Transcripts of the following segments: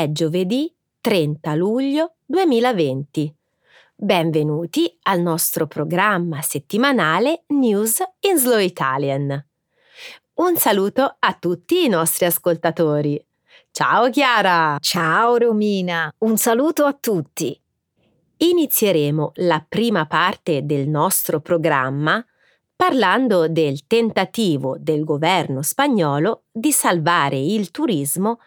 È giovedì 30 luglio 2020. Benvenuti al nostro programma settimanale News in Slow Italian. Un saluto a tutti i nostri ascoltatori. Ciao Chiara! Ciao Romina, un saluto a tutti. Inizieremo la prima parte del nostro programma parlando del tentativo del governo spagnolo di salvare il turismo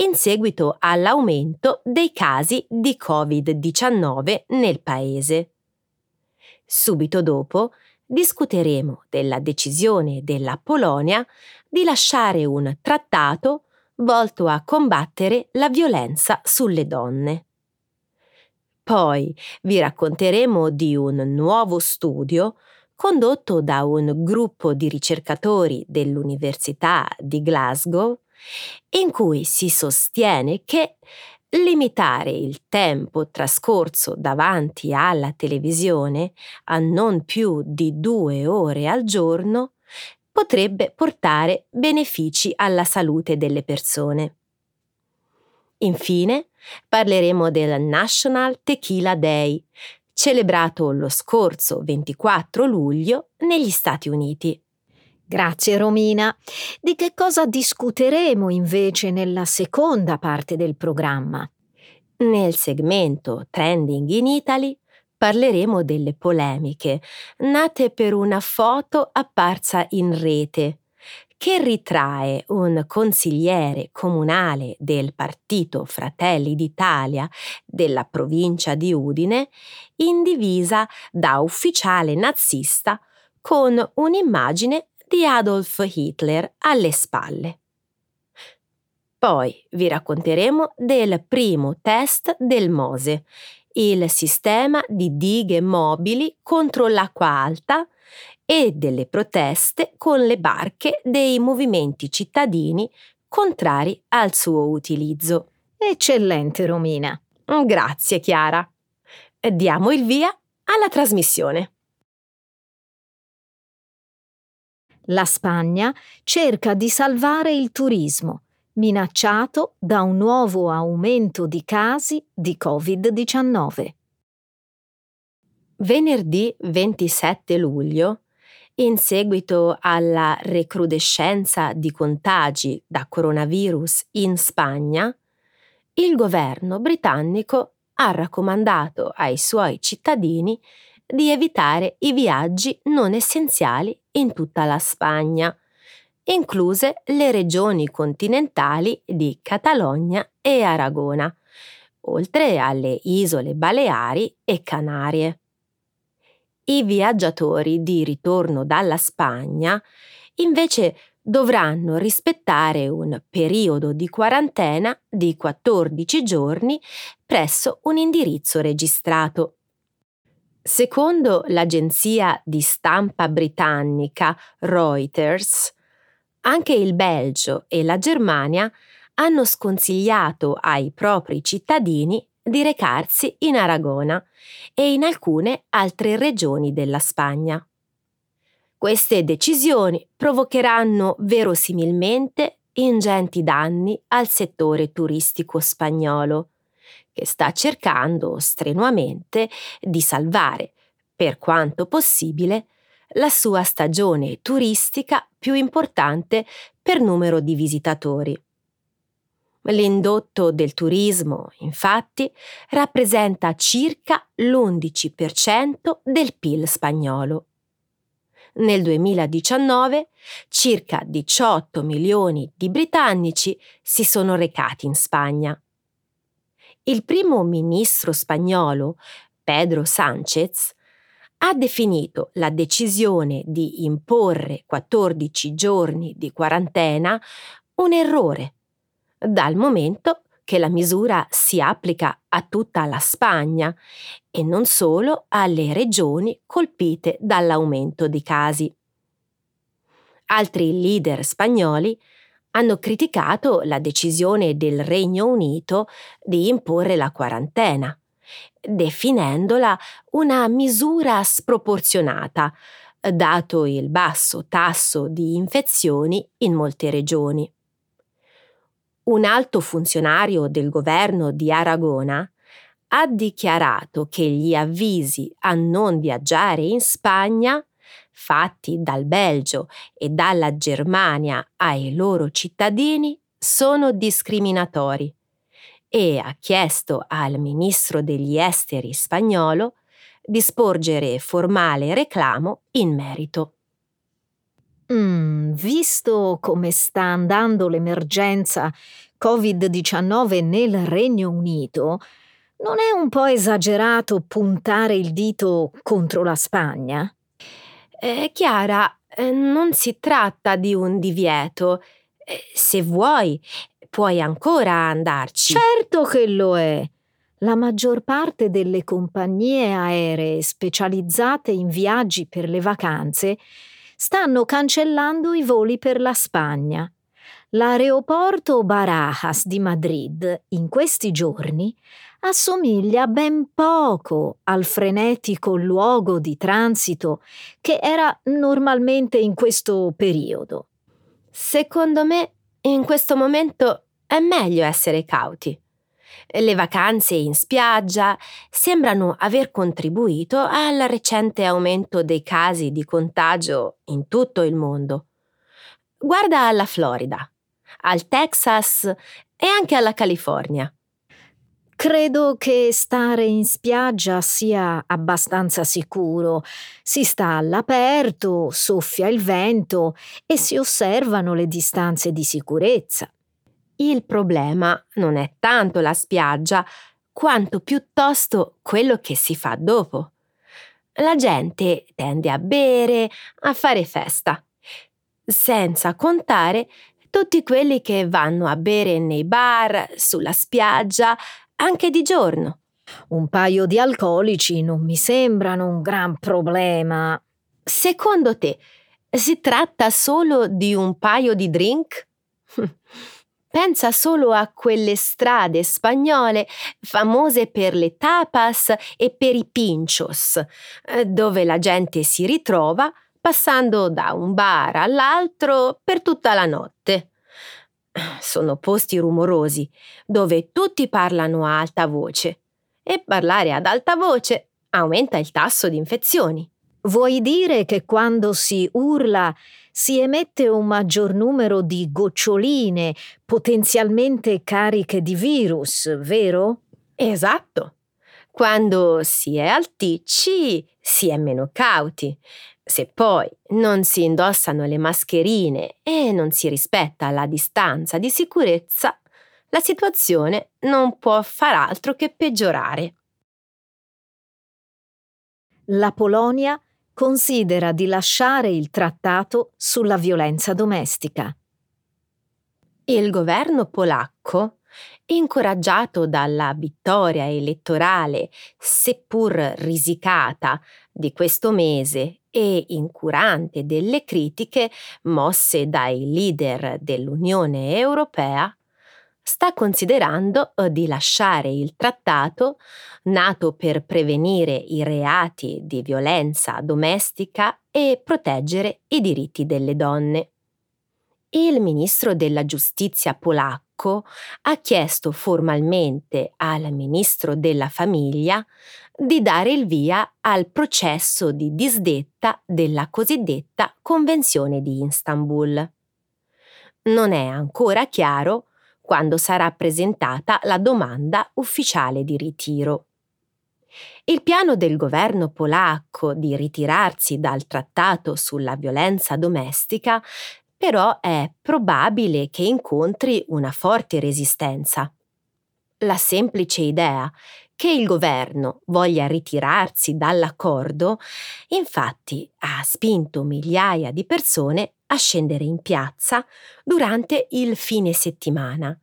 in seguito all'aumento dei casi di Covid-19 nel paese. Subito dopo discuteremo della decisione della Polonia di lasciare un trattato volto a combattere la violenza sulle donne. Poi vi racconteremo di un nuovo studio condotto da un gruppo di ricercatori dell'Università di Glasgow, in cui si sostiene che limitare il tempo trascorso davanti alla televisione a non più di due ore al giorno potrebbe portare benefici alla salute delle persone. Infine, parleremo del National Tequila Day, celebrato lo scorso 24 luglio negli Stati Uniti. Grazie Romina. Di che cosa discuteremo invece nella seconda parte del programma? Nel segmento Trending in Italy parleremo delle polemiche nate per una foto apparsa in rete che ritrae un consigliere comunale del partito Fratelli d'Italia della provincia di Udine in divisa da ufficiale nazista con un'immagine di Adolf Hitler alle spalle. Poi vi racconteremo del primo test del Mose, il sistema di dighe mobili contro l'acqua alta e delle proteste con le barche dei movimenti cittadini contrari al suo utilizzo. Eccellente, Romina. Grazie, Chiara. Diamo il via alla trasmissione. La Spagna cerca di salvare il turismo, minacciato da un nuovo aumento di casi di Covid-19. Venerdì 27 luglio in seguito alla recrudescenza di contagi da coronavirus in Spagna, il governo britannico ha raccomandato ai suoi cittadini di evitare i viaggi non essenziali in tutta la Spagna, incluse le regioni continentali di Catalogna e Aragona, oltre alle isole Baleari e Canarie i viaggiatori di ritorno dalla Spagna invece dovranno rispettare un periodo di quarantena di 14 giorni presso un indirizzo registrato. Secondo l'agenzia di stampa britannica Reuters, anche il Belgio e la Germania hanno sconsigliato ai propri cittadini di recarsi in Aragona e in alcune altre regioni della Spagna. Queste decisioni provocheranno verosimilmente ingenti danni al settore turistico spagnolo, che sta cercando strenuamente di salvare, per quanto possibile, la sua stagione turistica più importante per numero di visitatori. L'indotto del turismo, infatti, rappresenta circa l'11% del PIL spagnolo. Nel 2019 circa 18 milioni di britannici si sono recati in Spagna. Il primo ministro spagnolo, Pedro Sánchez, ha definito la decisione di imporre 14 giorni di quarantena un errore dal momento che la misura si applica a tutta la Spagna e non solo alle regioni colpite dall'aumento di casi. Altri leader spagnoli hanno criticato la decisione del Regno Unito di imporre la quarantena, definendola una misura sproporzionata, dato il basso tasso di infezioni in molte regioni. Un alto funzionario del governo di Aragona ha dichiarato che gli avvisi a non viaggiare in Spagna, fatti dal Belgio e dalla Germania ai loro cittadini, sono discriminatori e ha chiesto al ministro degli esteri spagnolo di sporgere formale reclamo in merito. Mm, visto come sta andando l'emergenza Covid-19 nel Regno Unito, non è un po' esagerato puntare il dito contro la Spagna? Eh, Chiara, eh, non si tratta di un divieto. Eh, se vuoi, puoi ancora andarci. Certo che lo è. La maggior parte delle compagnie aeree specializzate in viaggi per le vacanze stanno cancellando i voli per la Spagna. L'aeroporto Barajas di Madrid in questi giorni assomiglia ben poco al frenetico luogo di transito che era normalmente in questo periodo. Secondo me, in questo momento è meglio essere cauti. Le vacanze in spiaggia sembrano aver contribuito al recente aumento dei casi di contagio in tutto il mondo. Guarda alla Florida, al Texas e anche alla California. Credo che stare in spiaggia sia abbastanza sicuro. Si sta all'aperto, soffia il vento e si osservano le distanze di sicurezza. Il problema non è tanto la spiaggia, quanto piuttosto quello che si fa dopo. La gente tende a bere, a fare festa, senza contare tutti quelli che vanno a bere nei bar, sulla spiaggia, anche di giorno. Un paio di alcolici non mi sembrano un gran problema. Secondo te si tratta solo di un paio di drink? Pensa solo a quelle strade spagnole famose per le tapas e per i pinchos, eh, dove la gente si ritrova passando da un bar all'altro per tutta la notte. Sono posti rumorosi, dove tutti parlano a alta voce e parlare ad alta voce aumenta il tasso di infezioni. Vuoi dire che quando si urla si emette un maggior numero di goccioline potenzialmente cariche di virus, vero? Esatto. Quando si è alticci si è meno cauti, se poi non si indossano le mascherine e non si rispetta la distanza di sicurezza, la situazione non può far altro che peggiorare. La Polonia considera di lasciare il trattato sulla violenza domestica. Il governo polacco, incoraggiato dalla vittoria elettorale, seppur risicata, di questo mese e incurante delle critiche mosse dai leader dell'Unione Europea, sta considerando eh, di lasciare il trattato nato per prevenire i reati di violenza domestica e proteggere i diritti delle donne. Il ministro della giustizia polacco ha chiesto formalmente al ministro della famiglia di dare il via al processo di disdetta della cosiddetta Convenzione di Istanbul. Non è ancora chiaro quando sarà presentata la domanda ufficiale di ritiro. Il piano del governo polacco di ritirarsi dal trattato sulla violenza domestica però è probabile che incontri una forte resistenza. La semplice idea che il governo voglia ritirarsi dall'accordo, infatti ha spinto migliaia di persone a scendere in piazza durante il fine settimana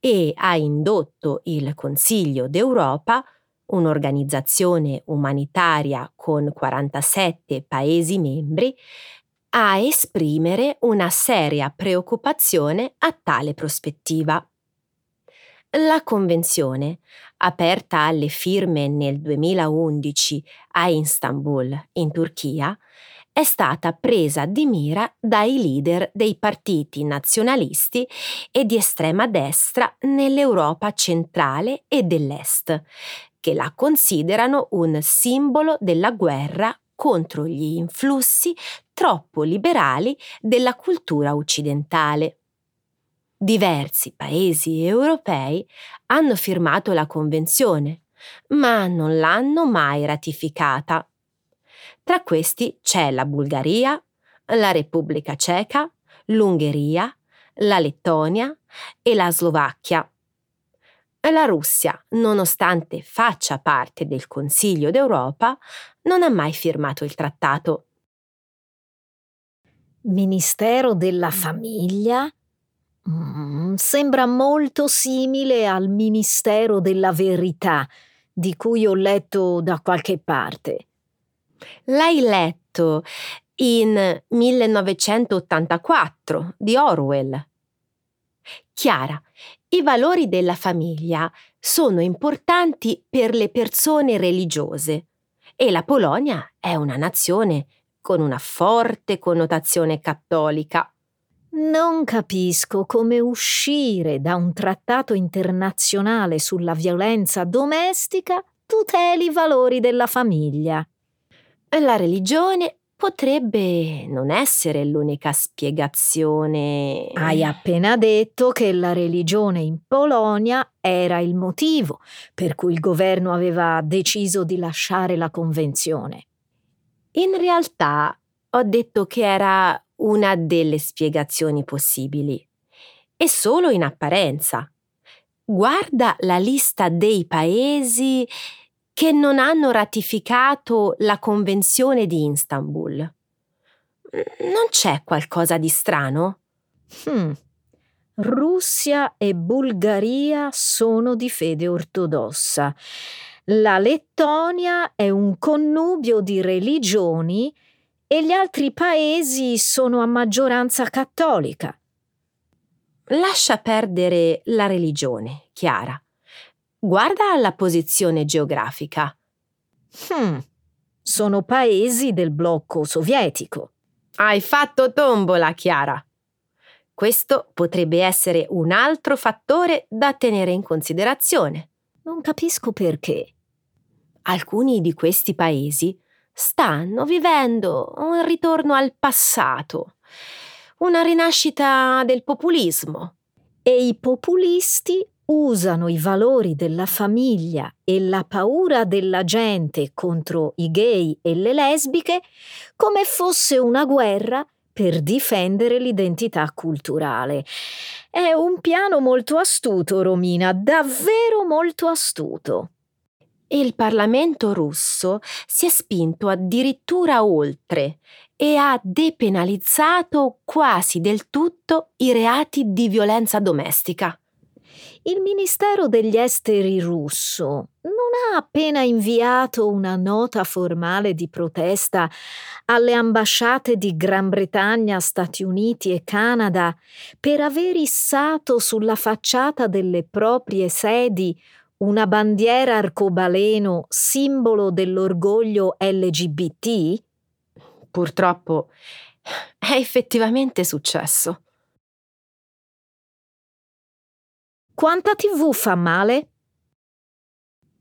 e ha indotto il Consiglio d'Europa, un'organizzazione umanitaria con 47 Paesi membri, a esprimere una seria preoccupazione a tale prospettiva. La Convenzione, aperta alle firme nel 2011 a Istanbul, in Turchia, è stata presa di mira dai leader dei partiti nazionalisti e di estrema destra nell'Europa centrale e dell'Est, che la considerano un simbolo della guerra contro gli influssi troppo liberali della cultura occidentale. Diversi paesi europei hanno firmato la Convenzione, ma non l'hanno mai ratificata. Tra questi c'è la Bulgaria, la Repubblica Ceca, l'Ungheria, la Lettonia e la Slovacchia. La Russia, nonostante faccia parte del Consiglio d'Europa, non ha mai firmato il trattato. Ministero della Famiglia? Mm, sembra molto simile al Ministero della Verità, di cui ho letto da qualche parte. L'hai letto in 1984 di Orwell. Chiara, i valori della famiglia sono importanti per le persone religiose e la Polonia è una nazione con una forte connotazione cattolica. Non capisco come uscire da un trattato internazionale sulla violenza domestica tuteli i valori della famiglia. La religione potrebbe non essere l'unica spiegazione. Hai appena detto che la religione in Polonia era il motivo per cui il governo aveva deciso di lasciare la convenzione. In realtà ho detto che era una delle spiegazioni possibili, e solo in apparenza. Guarda la lista dei paesi che non hanno ratificato la Convenzione di Istanbul. Non c'è qualcosa di strano? Hmm. Russia e Bulgaria sono di fede ortodossa. La Lettonia è un connubio di religioni e gli altri paesi sono a maggioranza cattolica. Lascia perdere la religione, Chiara. Guarda la posizione geografica. Hmm, sono paesi del blocco sovietico. Hai fatto tombola, Chiara. Questo potrebbe essere un altro fattore da tenere in considerazione. Non capisco perché. Alcuni di questi paesi stanno vivendo un ritorno al passato, una rinascita del populismo. E i populisti usano i valori della famiglia e la paura della gente contro i gay e le lesbiche come fosse una guerra per difendere l'identità culturale. È un piano molto astuto, Romina, davvero molto astuto. Il Parlamento russo si è spinto addirittura oltre e ha depenalizzato quasi del tutto i reati di violenza domestica. Il Ministero degli Esteri russo non ha appena inviato una nota formale di protesta alle ambasciate di Gran Bretagna, Stati Uniti e Canada per aver issato sulla facciata delle proprie sedi una bandiera arcobaleno simbolo dell'orgoglio LGBT? Purtroppo è effettivamente successo. Quanta TV fa male?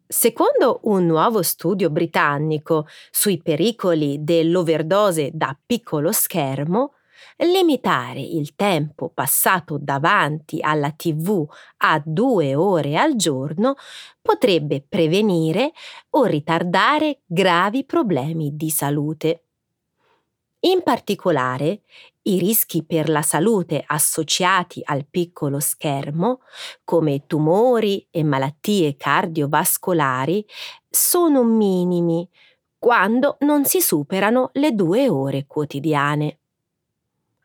Secondo un nuovo studio britannico sui pericoli dell'overdose da piccolo schermo, limitare il tempo passato davanti alla TV a due ore al giorno potrebbe prevenire o ritardare gravi problemi di salute. In particolare, i rischi per la salute associati al piccolo schermo, come tumori e malattie cardiovascolari, sono minimi quando non si superano le due ore quotidiane.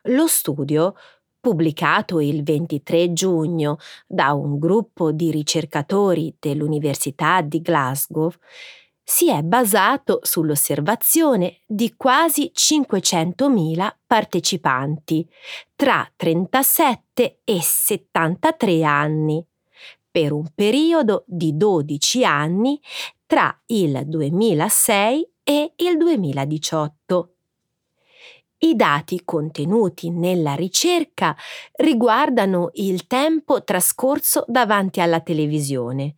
Lo studio, pubblicato il 23 giugno da un gruppo di ricercatori dell'Università di Glasgow, si è basato sull'osservazione di quasi 500.000 partecipanti tra 37 e 73 anni, per un periodo di 12 anni tra il 2006 e il 2018. I dati contenuti nella ricerca riguardano il tempo trascorso davanti alla televisione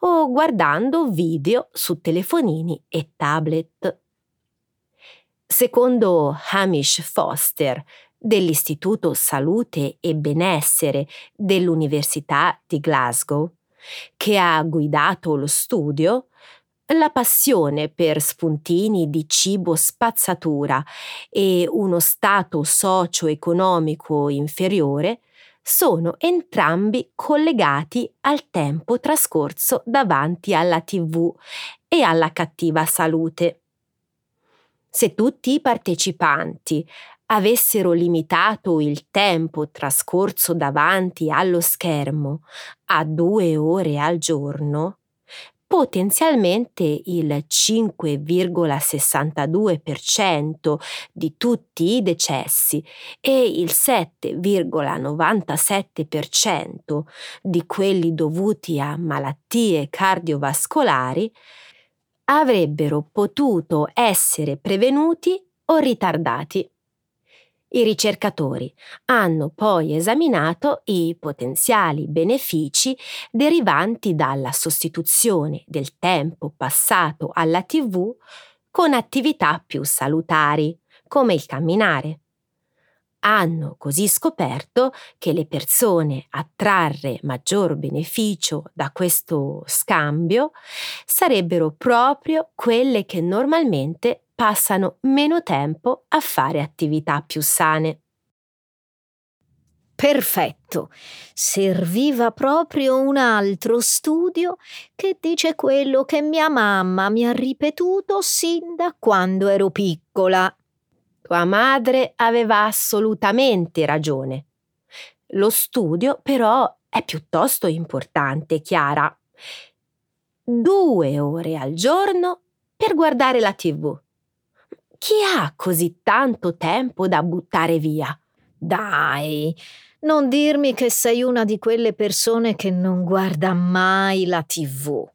o guardando video su telefonini e tablet. Secondo Hamish Foster dell'Istituto Salute e Benessere dell'Università di Glasgow, che ha guidato lo studio, la passione per spuntini di cibo spazzatura e uno stato socio-economico inferiore sono entrambi collegati al tempo trascorso davanti alla tv e alla cattiva salute. Se tutti i partecipanti avessero limitato il tempo trascorso davanti allo schermo a due ore al giorno, potenzialmente il 5,62% di tutti i decessi e il 7,97% di quelli dovuti a malattie cardiovascolari avrebbero potuto essere prevenuti o ritardati. I ricercatori hanno poi esaminato i potenziali benefici derivanti dalla sostituzione del tempo passato alla TV con attività più salutari, come il camminare. Hanno così scoperto che le persone a trarre maggior beneficio da questo scambio sarebbero proprio quelle che normalmente passano meno tempo a fare attività più sane. Perfetto. Serviva proprio un altro studio che dice quello che mia mamma mi ha ripetuto sin da quando ero piccola. Tua madre aveva assolutamente ragione. Lo studio però è piuttosto importante, Chiara. Due ore al giorno per guardare la TV. Chi ha così tanto tempo da buttare via? Dai, non dirmi che sei una di quelle persone che non guarda mai la TV.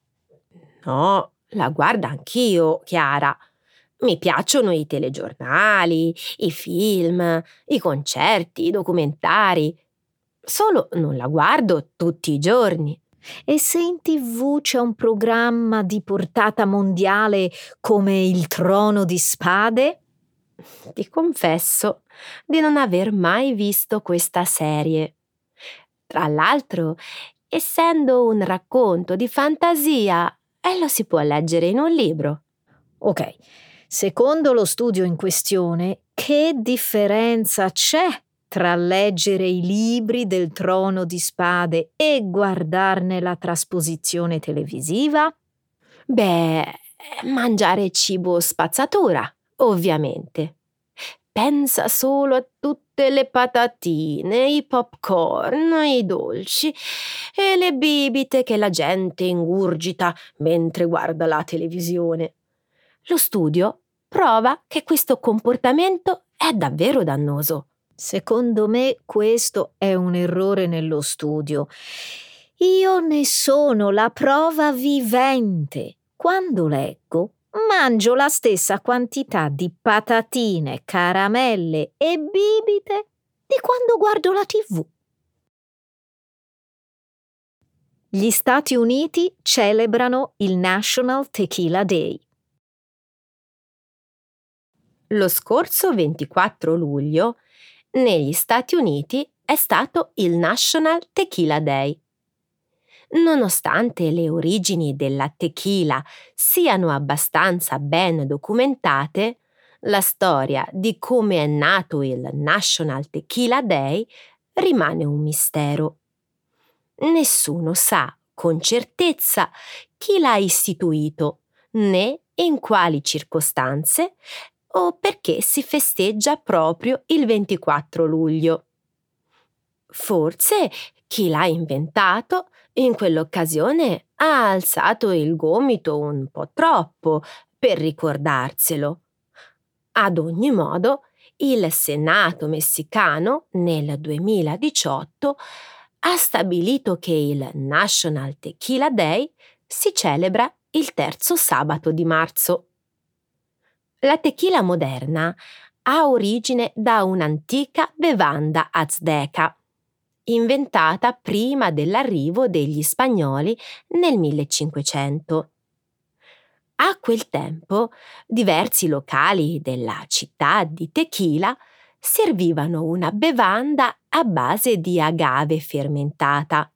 No, la guardo anch'io, Chiara. Mi piacciono i telegiornali, i film, i concerti, i documentari. Solo non la guardo tutti i giorni. E se in tv c'è un programma di portata mondiale come Il Trono di Spade? Ti confesso di non aver mai visto questa serie. Tra l'altro, essendo un racconto di fantasia, eh, lo si può leggere in un libro. Ok, secondo lo studio in questione, che differenza c'è tra leggere i libri del trono di spade e guardarne la trasposizione televisiva? Beh, mangiare cibo spazzatura, ovviamente. Pensa solo a tutte le patatine, i popcorn, i dolci e le bibite che la gente ingurgita mentre guarda la televisione. Lo studio prova che questo comportamento è davvero dannoso. Secondo me questo è un errore nello studio. Io ne sono la prova vivente. Quando leggo, mangio la stessa quantità di patatine, caramelle e bibite di quando guardo la TV. Gli Stati Uniti celebrano il National Tequila Day. Lo scorso 24 luglio negli Stati Uniti è stato il National Tequila Day. Nonostante le origini della tequila siano abbastanza ben documentate, la storia di come è nato il National Tequila Day rimane un mistero. Nessuno sa con certezza chi l'ha istituito, né in quali circostanze, o perché si festeggia proprio il 24 luglio. Forse chi l'ha inventato in quell'occasione ha alzato il gomito un po' troppo per ricordarselo. Ad ogni modo, il Senato messicano nel 2018 ha stabilito che il National Tequila Day si celebra il terzo sabato di marzo. La tequila moderna ha origine da un'antica bevanda azteca, inventata prima dell'arrivo degli spagnoli nel 1500. A quel tempo diversi locali della città di Tequila servivano una bevanda a base di agave fermentata.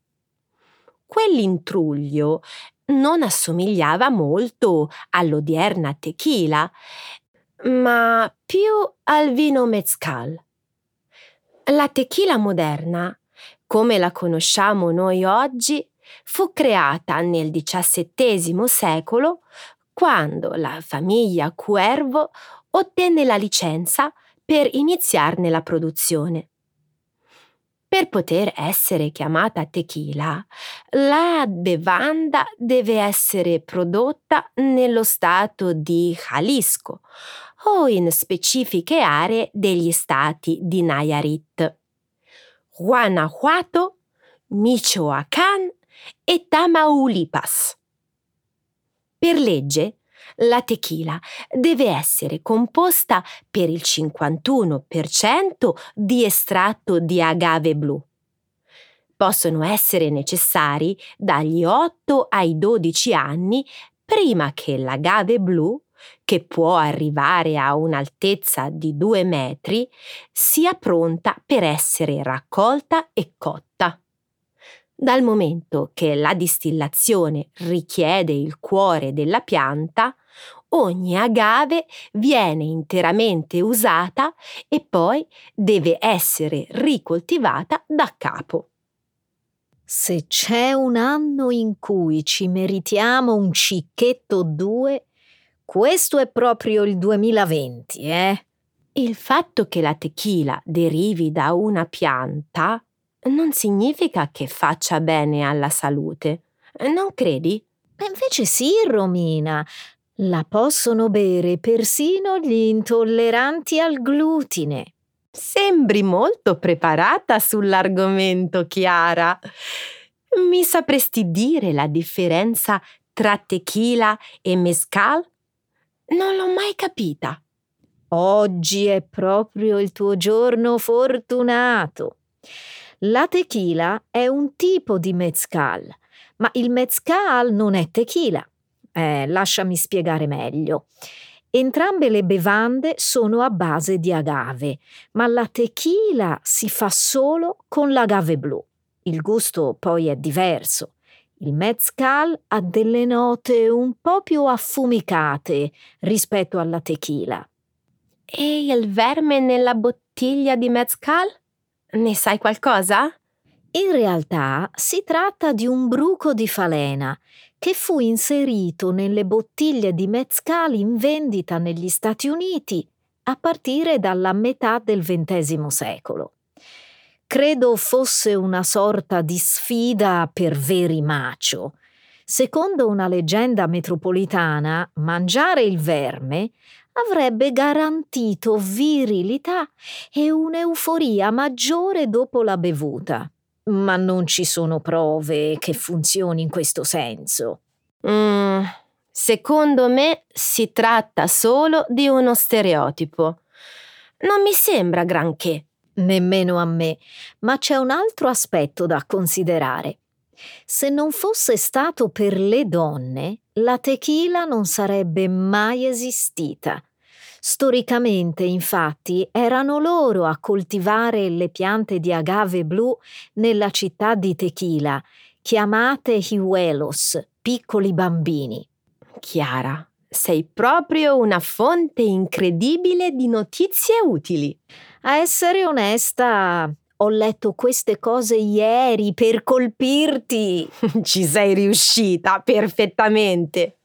Quell'intruglio non assomigliava molto all'odierna tequila, ma più al vino mezcal. La tequila moderna, come la conosciamo noi oggi, fu creata nel XVII secolo quando la famiglia Cuervo ottenne la licenza per iniziarne la produzione. Per poter essere chiamata tequila, la bevanda deve essere prodotta nello stato di Jalisco o in specifiche aree degli stati di Nayarit, Guanajuato, Michoacán e Tamaulipas. Per legge, la tequila deve essere composta per il 51% di estratto di agave blu. Possono essere necessari dagli 8 ai 12 anni prima che l'agave blu, che può arrivare a un'altezza di 2 metri, sia pronta per essere raccolta e cotta. Dal momento che la distillazione richiede il cuore della pianta, ogni agave viene interamente usata e poi deve essere ricoltivata da capo. Se c'è un anno in cui ci meritiamo un cicchetto o due, questo è proprio il 2020, eh? Il fatto che la tequila derivi da una pianta non significa che faccia bene alla salute. Non credi? Invece sì, Romina. La possono bere persino gli intolleranti al glutine. Sembri molto preparata sull'argomento, Chiara. Mi sapresti dire la differenza tra tequila e mezcal? Non l'ho mai capita. Oggi è proprio il tuo giorno fortunato. La tequila è un tipo di mezcal, ma il mezcal non è tequila. Eh, lasciami spiegare meglio. Entrambe le bevande sono a base di agave, ma la tequila si fa solo con l'agave blu. Il gusto poi è diverso. Il mezcal ha delle note un po' più affumicate rispetto alla tequila. E il verme nella bottiglia di mezcal? Ne sai qualcosa? In realtà si tratta di un bruco di falena che fu inserito nelle bottiglie di mezcal in vendita negli Stati Uniti a partire dalla metà del XX secolo. Credo fosse una sorta di sfida per veri macio. Secondo una leggenda metropolitana, mangiare il verme avrebbe garantito virilità e un'euforia maggiore dopo la bevuta. Ma non ci sono prove che funzioni in questo senso. Mm, secondo me si tratta solo di uno stereotipo. Non mi sembra granché. Nemmeno a me, ma c'è un altro aspetto da considerare. Se non fosse stato per le donne, la tequila non sarebbe mai esistita. Storicamente, infatti, erano loro a coltivare le piante di agave blu nella città di Tequila, chiamate hiuelos, piccoli bambini. Chiara, sei proprio una fonte incredibile di notizie utili. A essere onesta, ho letto queste cose ieri per colpirti. Ci sei riuscita perfettamente.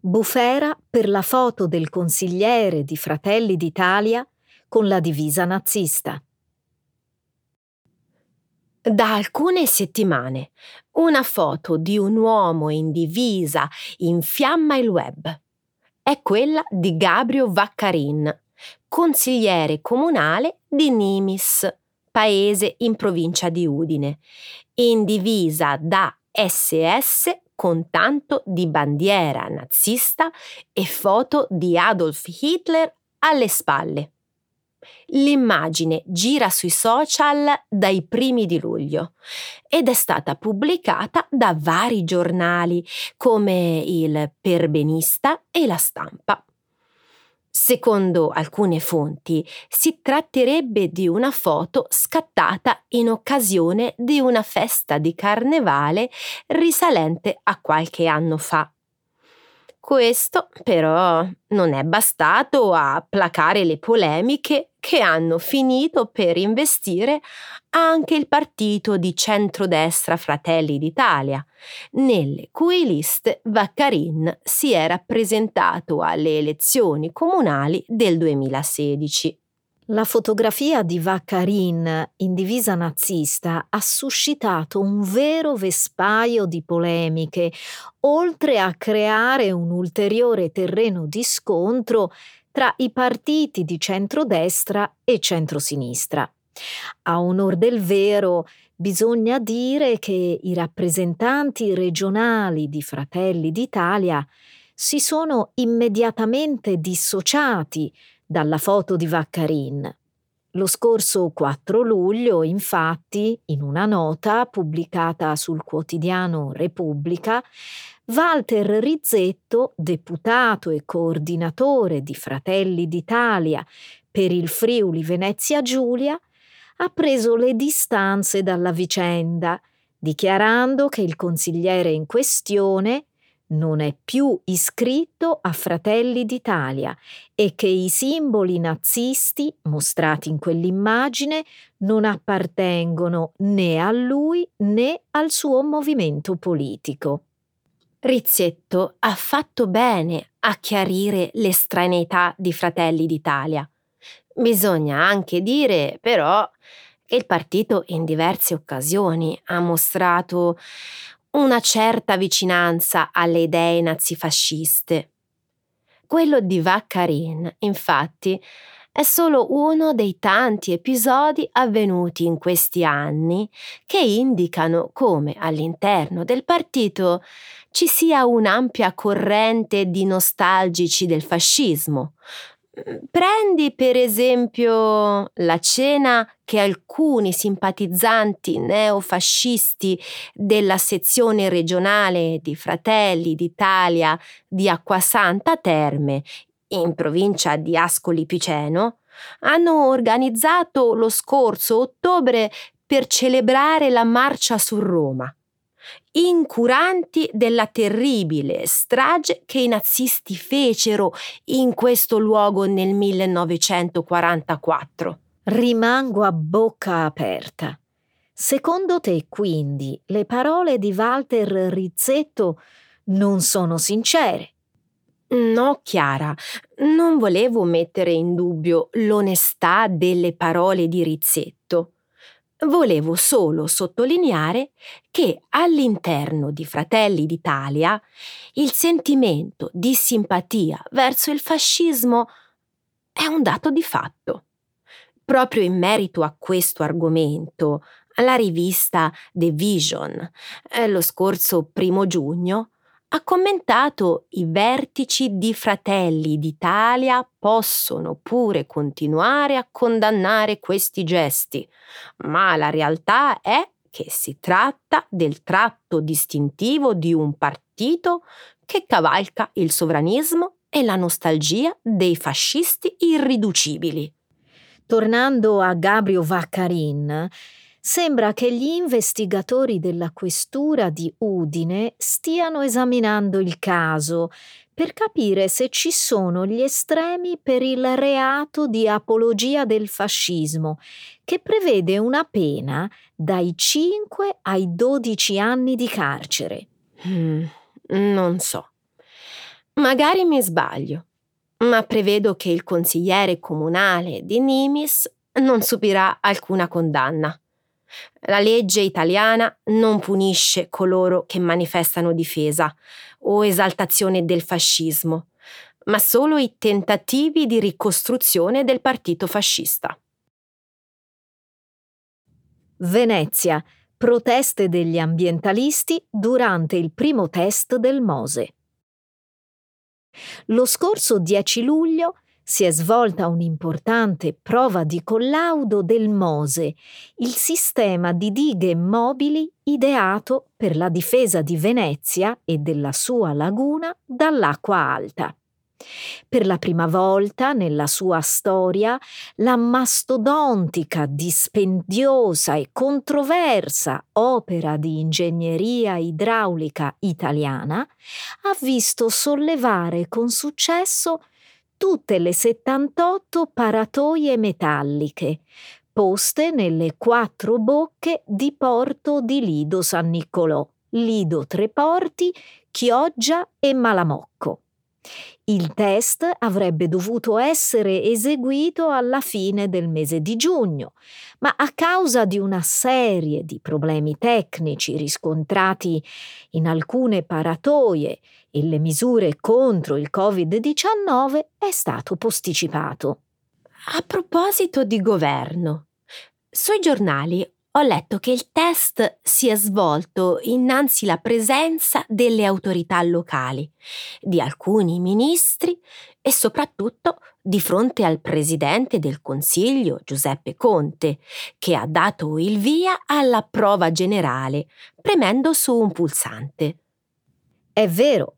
Bufera per la foto del consigliere di Fratelli d'Italia con la divisa nazista. Da alcune settimane una foto di un uomo in divisa infiamma il web. È quella di Gabrio Vaccarin, consigliere comunale di Nimis, paese in provincia di Udine, in divisa da SS con tanto di bandiera nazista e foto di Adolf Hitler alle spalle. L'immagine gira sui social dai primi di luglio ed è stata pubblicata da vari giornali come il Perbenista e la Stampa. Secondo alcune fonti si tratterebbe di una foto scattata in occasione di una festa di carnevale risalente a qualche anno fa. Questo però non è bastato a placare le polemiche che hanno finito per investire anche il partito di centrodestra Fratelli d'Italia, nelle cui liste Vaccarin si era presentato alle elezioni comunali del 2016. La fotografia di Vaccarin in divisa nazista ha suscitato un vero vespaio di polemiche, oltre a creare un ulteriore terreno di scontro tra i partiti di centrodestra e centrosinistra. A onor del vero, bisogna dire che i rappresentanti regionali di Fratelli d'Italia si sono immediatamente dissociati dalla foto di Vaccarin. Lo scorso 4 luglio, infatti, in una nota pubblicata sul quotidiano Repubblica, Walter Rizzetto, deputato e coordinatore di Fratelli d'Italia per il Friuli Venezia Giulia, ha preso le distanze dalla vicenda, dichiarando che il consigliere in questione non è più iscritto a Fratelli d'Italia e che i simboli nazisti mostrati in quell'immagine non appartengono né a lui né al suo movimento politico. Rizzetto ha fatto bene a chiarire l'estraneità di Fratelli d'Italia. Bisogna anche dire, però, che il partito in diverse occasioni ha mostrato una certa vicinanza alle idee nazifasciste. Quello di Vaccarin, infatti, è solo uno dei tanti episodi avvenuti in questi anni che indicano come all'interno del partito ci sia un'ampia corrente di nostalgici del fascismo, Prendi per esempio la cena che alcuni simpatizzanti neofascisti della sezione regionale di Fratelli d'Italia di Acquasanta Terme, in provincia di Ascoli Piceno, hanno organizzato lo scorso ottobre per celebrare la marcia su Roma incuranti della terribile strage che i nazisti fecero in questo luogo nel 1944. Rimango a bocca aperta. Secondo te, quindi, le parole di Walter Rizzetto non sono sincere? No, Chiara, non volevo mettere in dubbio l'onestà delle parole di Rizzetto. Volevo solo sottolineare che all'interno di Fratelli d'Italia il sentimento di simpatia verso il fascismo è un dato di fatto. Proprio in merito a questo argomento, la rivista The Vision, eh, lo scorso primo giugno, ha commentato i vertici di Fratelli d'Italia possono pure continuare a condannare questi gesti, ma la realtà è che si tratta del tratto distintivo di un partito che cavalca il sovranismo e la nostalgia dei fascisti irriducibili. Tornando a Gabrio Vaccarin, sembra che gli investigatori della questura di Udine stiano esaminando il caso per capire se ci sono gli estremi per il reato di apologia del fascismo, che prevede una pena dai 5 ai 12 anni di carcere. Mm, non so. Magari mi sbaglio, ma prevedo che il consigliere comunale di Nimis non subirà alcuna condanna. La legge italiana non punisce coloro che manifestano difesa o esaltazione del fascismo, ma solo i tentativi di ricostruzione del partito fascista. Venezia, Proteste degli ambientalisti durante il primo test del Mose. Lo scorso 10 luglio si è svolta un'importante prova di collaudo del Mose, il sistema di dighe mobili ideato per la difesa di Venezia e della sua laguna dall'acqua alta. Per la prima volta nella sua storia, la mastodontica, dispendiosa e controversa opera di ingegneria idraulica italiana ha visto sollevare con successo tutte le 78 paratoie metalliche, poste nelle quattro bocche di porto di Lido San Niccolò, Lido Treporti, Chioggia e Malamocco. Il test avrebbe dovuto essere eseguito alla fine del mese di giugno, ma a causa di una serie di problemi tecnici riscontrati in alcune paratoie e le misure contro il Covid-19 è stato posticipato. A proposito di governo, sui giornali ho letto che il test si è svolto innanzi la presenza delle autorità locali, di alcuni ministri e soprattutto di fronte al presidente del Consiglio Giuseppe Conte, che ha dato il via alla prova generale, premendo su un pulsante. È vero,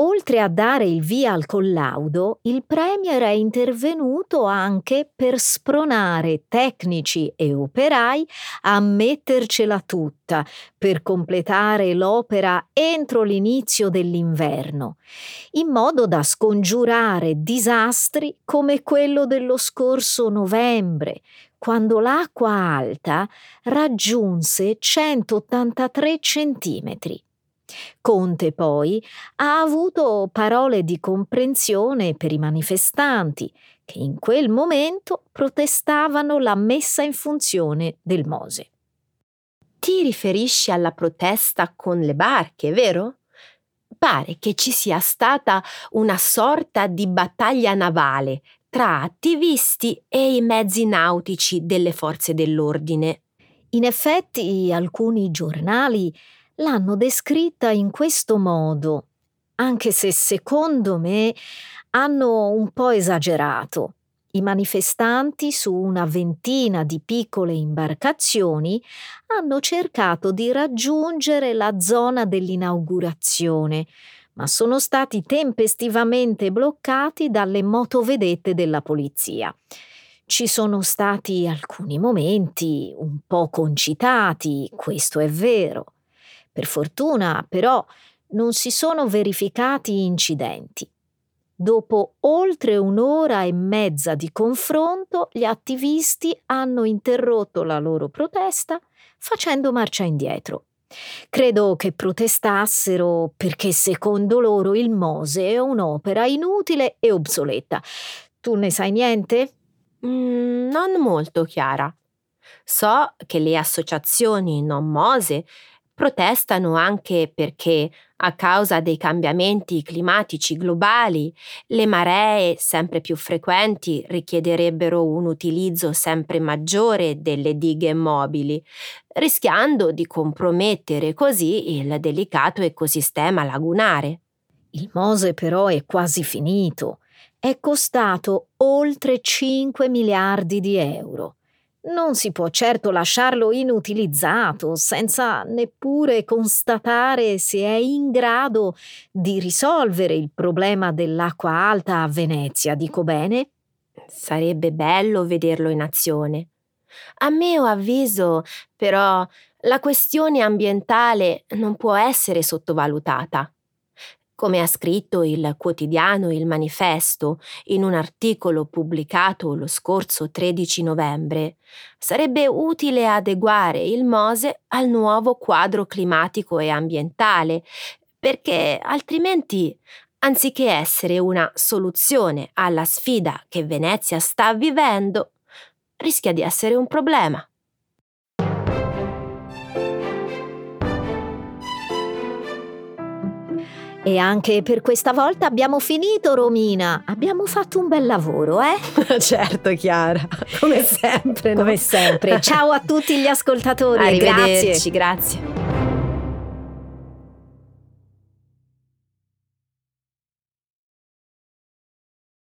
Oltre a dare il via al collaudo, il Premier è intervenuto anche per spronare tecnici e operai a mettercela tutta per completare l'opera entro l'inizio dell'inverno, in modo da scongiurare disastri come quello dello scorso novembre, quando l'acqua alta raggiunse 183 centimetri. Conte poi ha avuto parole di comprensione per i manifestanti che in quel momento protestavano la messa in funzione del Mose. Ti riferisci alla protesta con le barche, vero? Pare che ci sia stata una sorta di battaglia navale tra attivisti e i mezzi nautici delle forze dell'ordine. In effetti alcuni giornali l'hanno descritta in questo modo, anche se secondo me hanno un po' esagerato. I manifestanti su una ventina di piccole imbarcazioni hanno cercato di raggiungere la zona dell'inaugurazione, ma sono stati tempestivamente bloccati dalle motovedette della polizia. Ci sono stati alcuni momenti un po' concitati, questo è vero, per fortuna, però, non si sono verificati incidenti. Dopo oltre un'ora e mezza di confronto, gli attivisti hanno interrotto la loro protesta facendo marcia indietro. Credo che protestassero perché secondo loro il Mose è un'opera inutile e obsoleta. Tu ne sai niente? Mm, non molto, Chiara. So che le associazioni non Mose protestano anche perché, a causa dei cambiamenti climatici globali, le maree sempre più frequenti richiederebbero un utilizzo sempre maggiore delle dighe mobili, rischiando di compromettere così il delicato ecosistema lagunare. Il Mose però è quasi finito. È costato oltre 5 miliardi di euro non si può certo lasciarlo inutilizzato senza neppure constatare se è in grado di risolvere il problema dell'acqua alta a Venezia, dico bene? Sarebbe bello vederlo in azione. A mio avviso, però, la questione ambientale non può essere sottovalutata. Come ha scritto il quotidiano Il Manifesto in un articolo pubblicato lo scorso 13 novembre, sarebbe utile adeguare il Mose al nuovo quadro climatico e ambientale, perché altrimenti, anziché essere una soluzione alla sfida che Venezia sta vivendo, rischia di essere un problema. E anche per questa volta abbiamo finito, Romina. Abbiamo fatto un bel lavoro, eh? certo, Chiara, come sempre. Come no? sempre. Ciao a tutti gli ascoltatori. Arrivederci, grazie. grazie.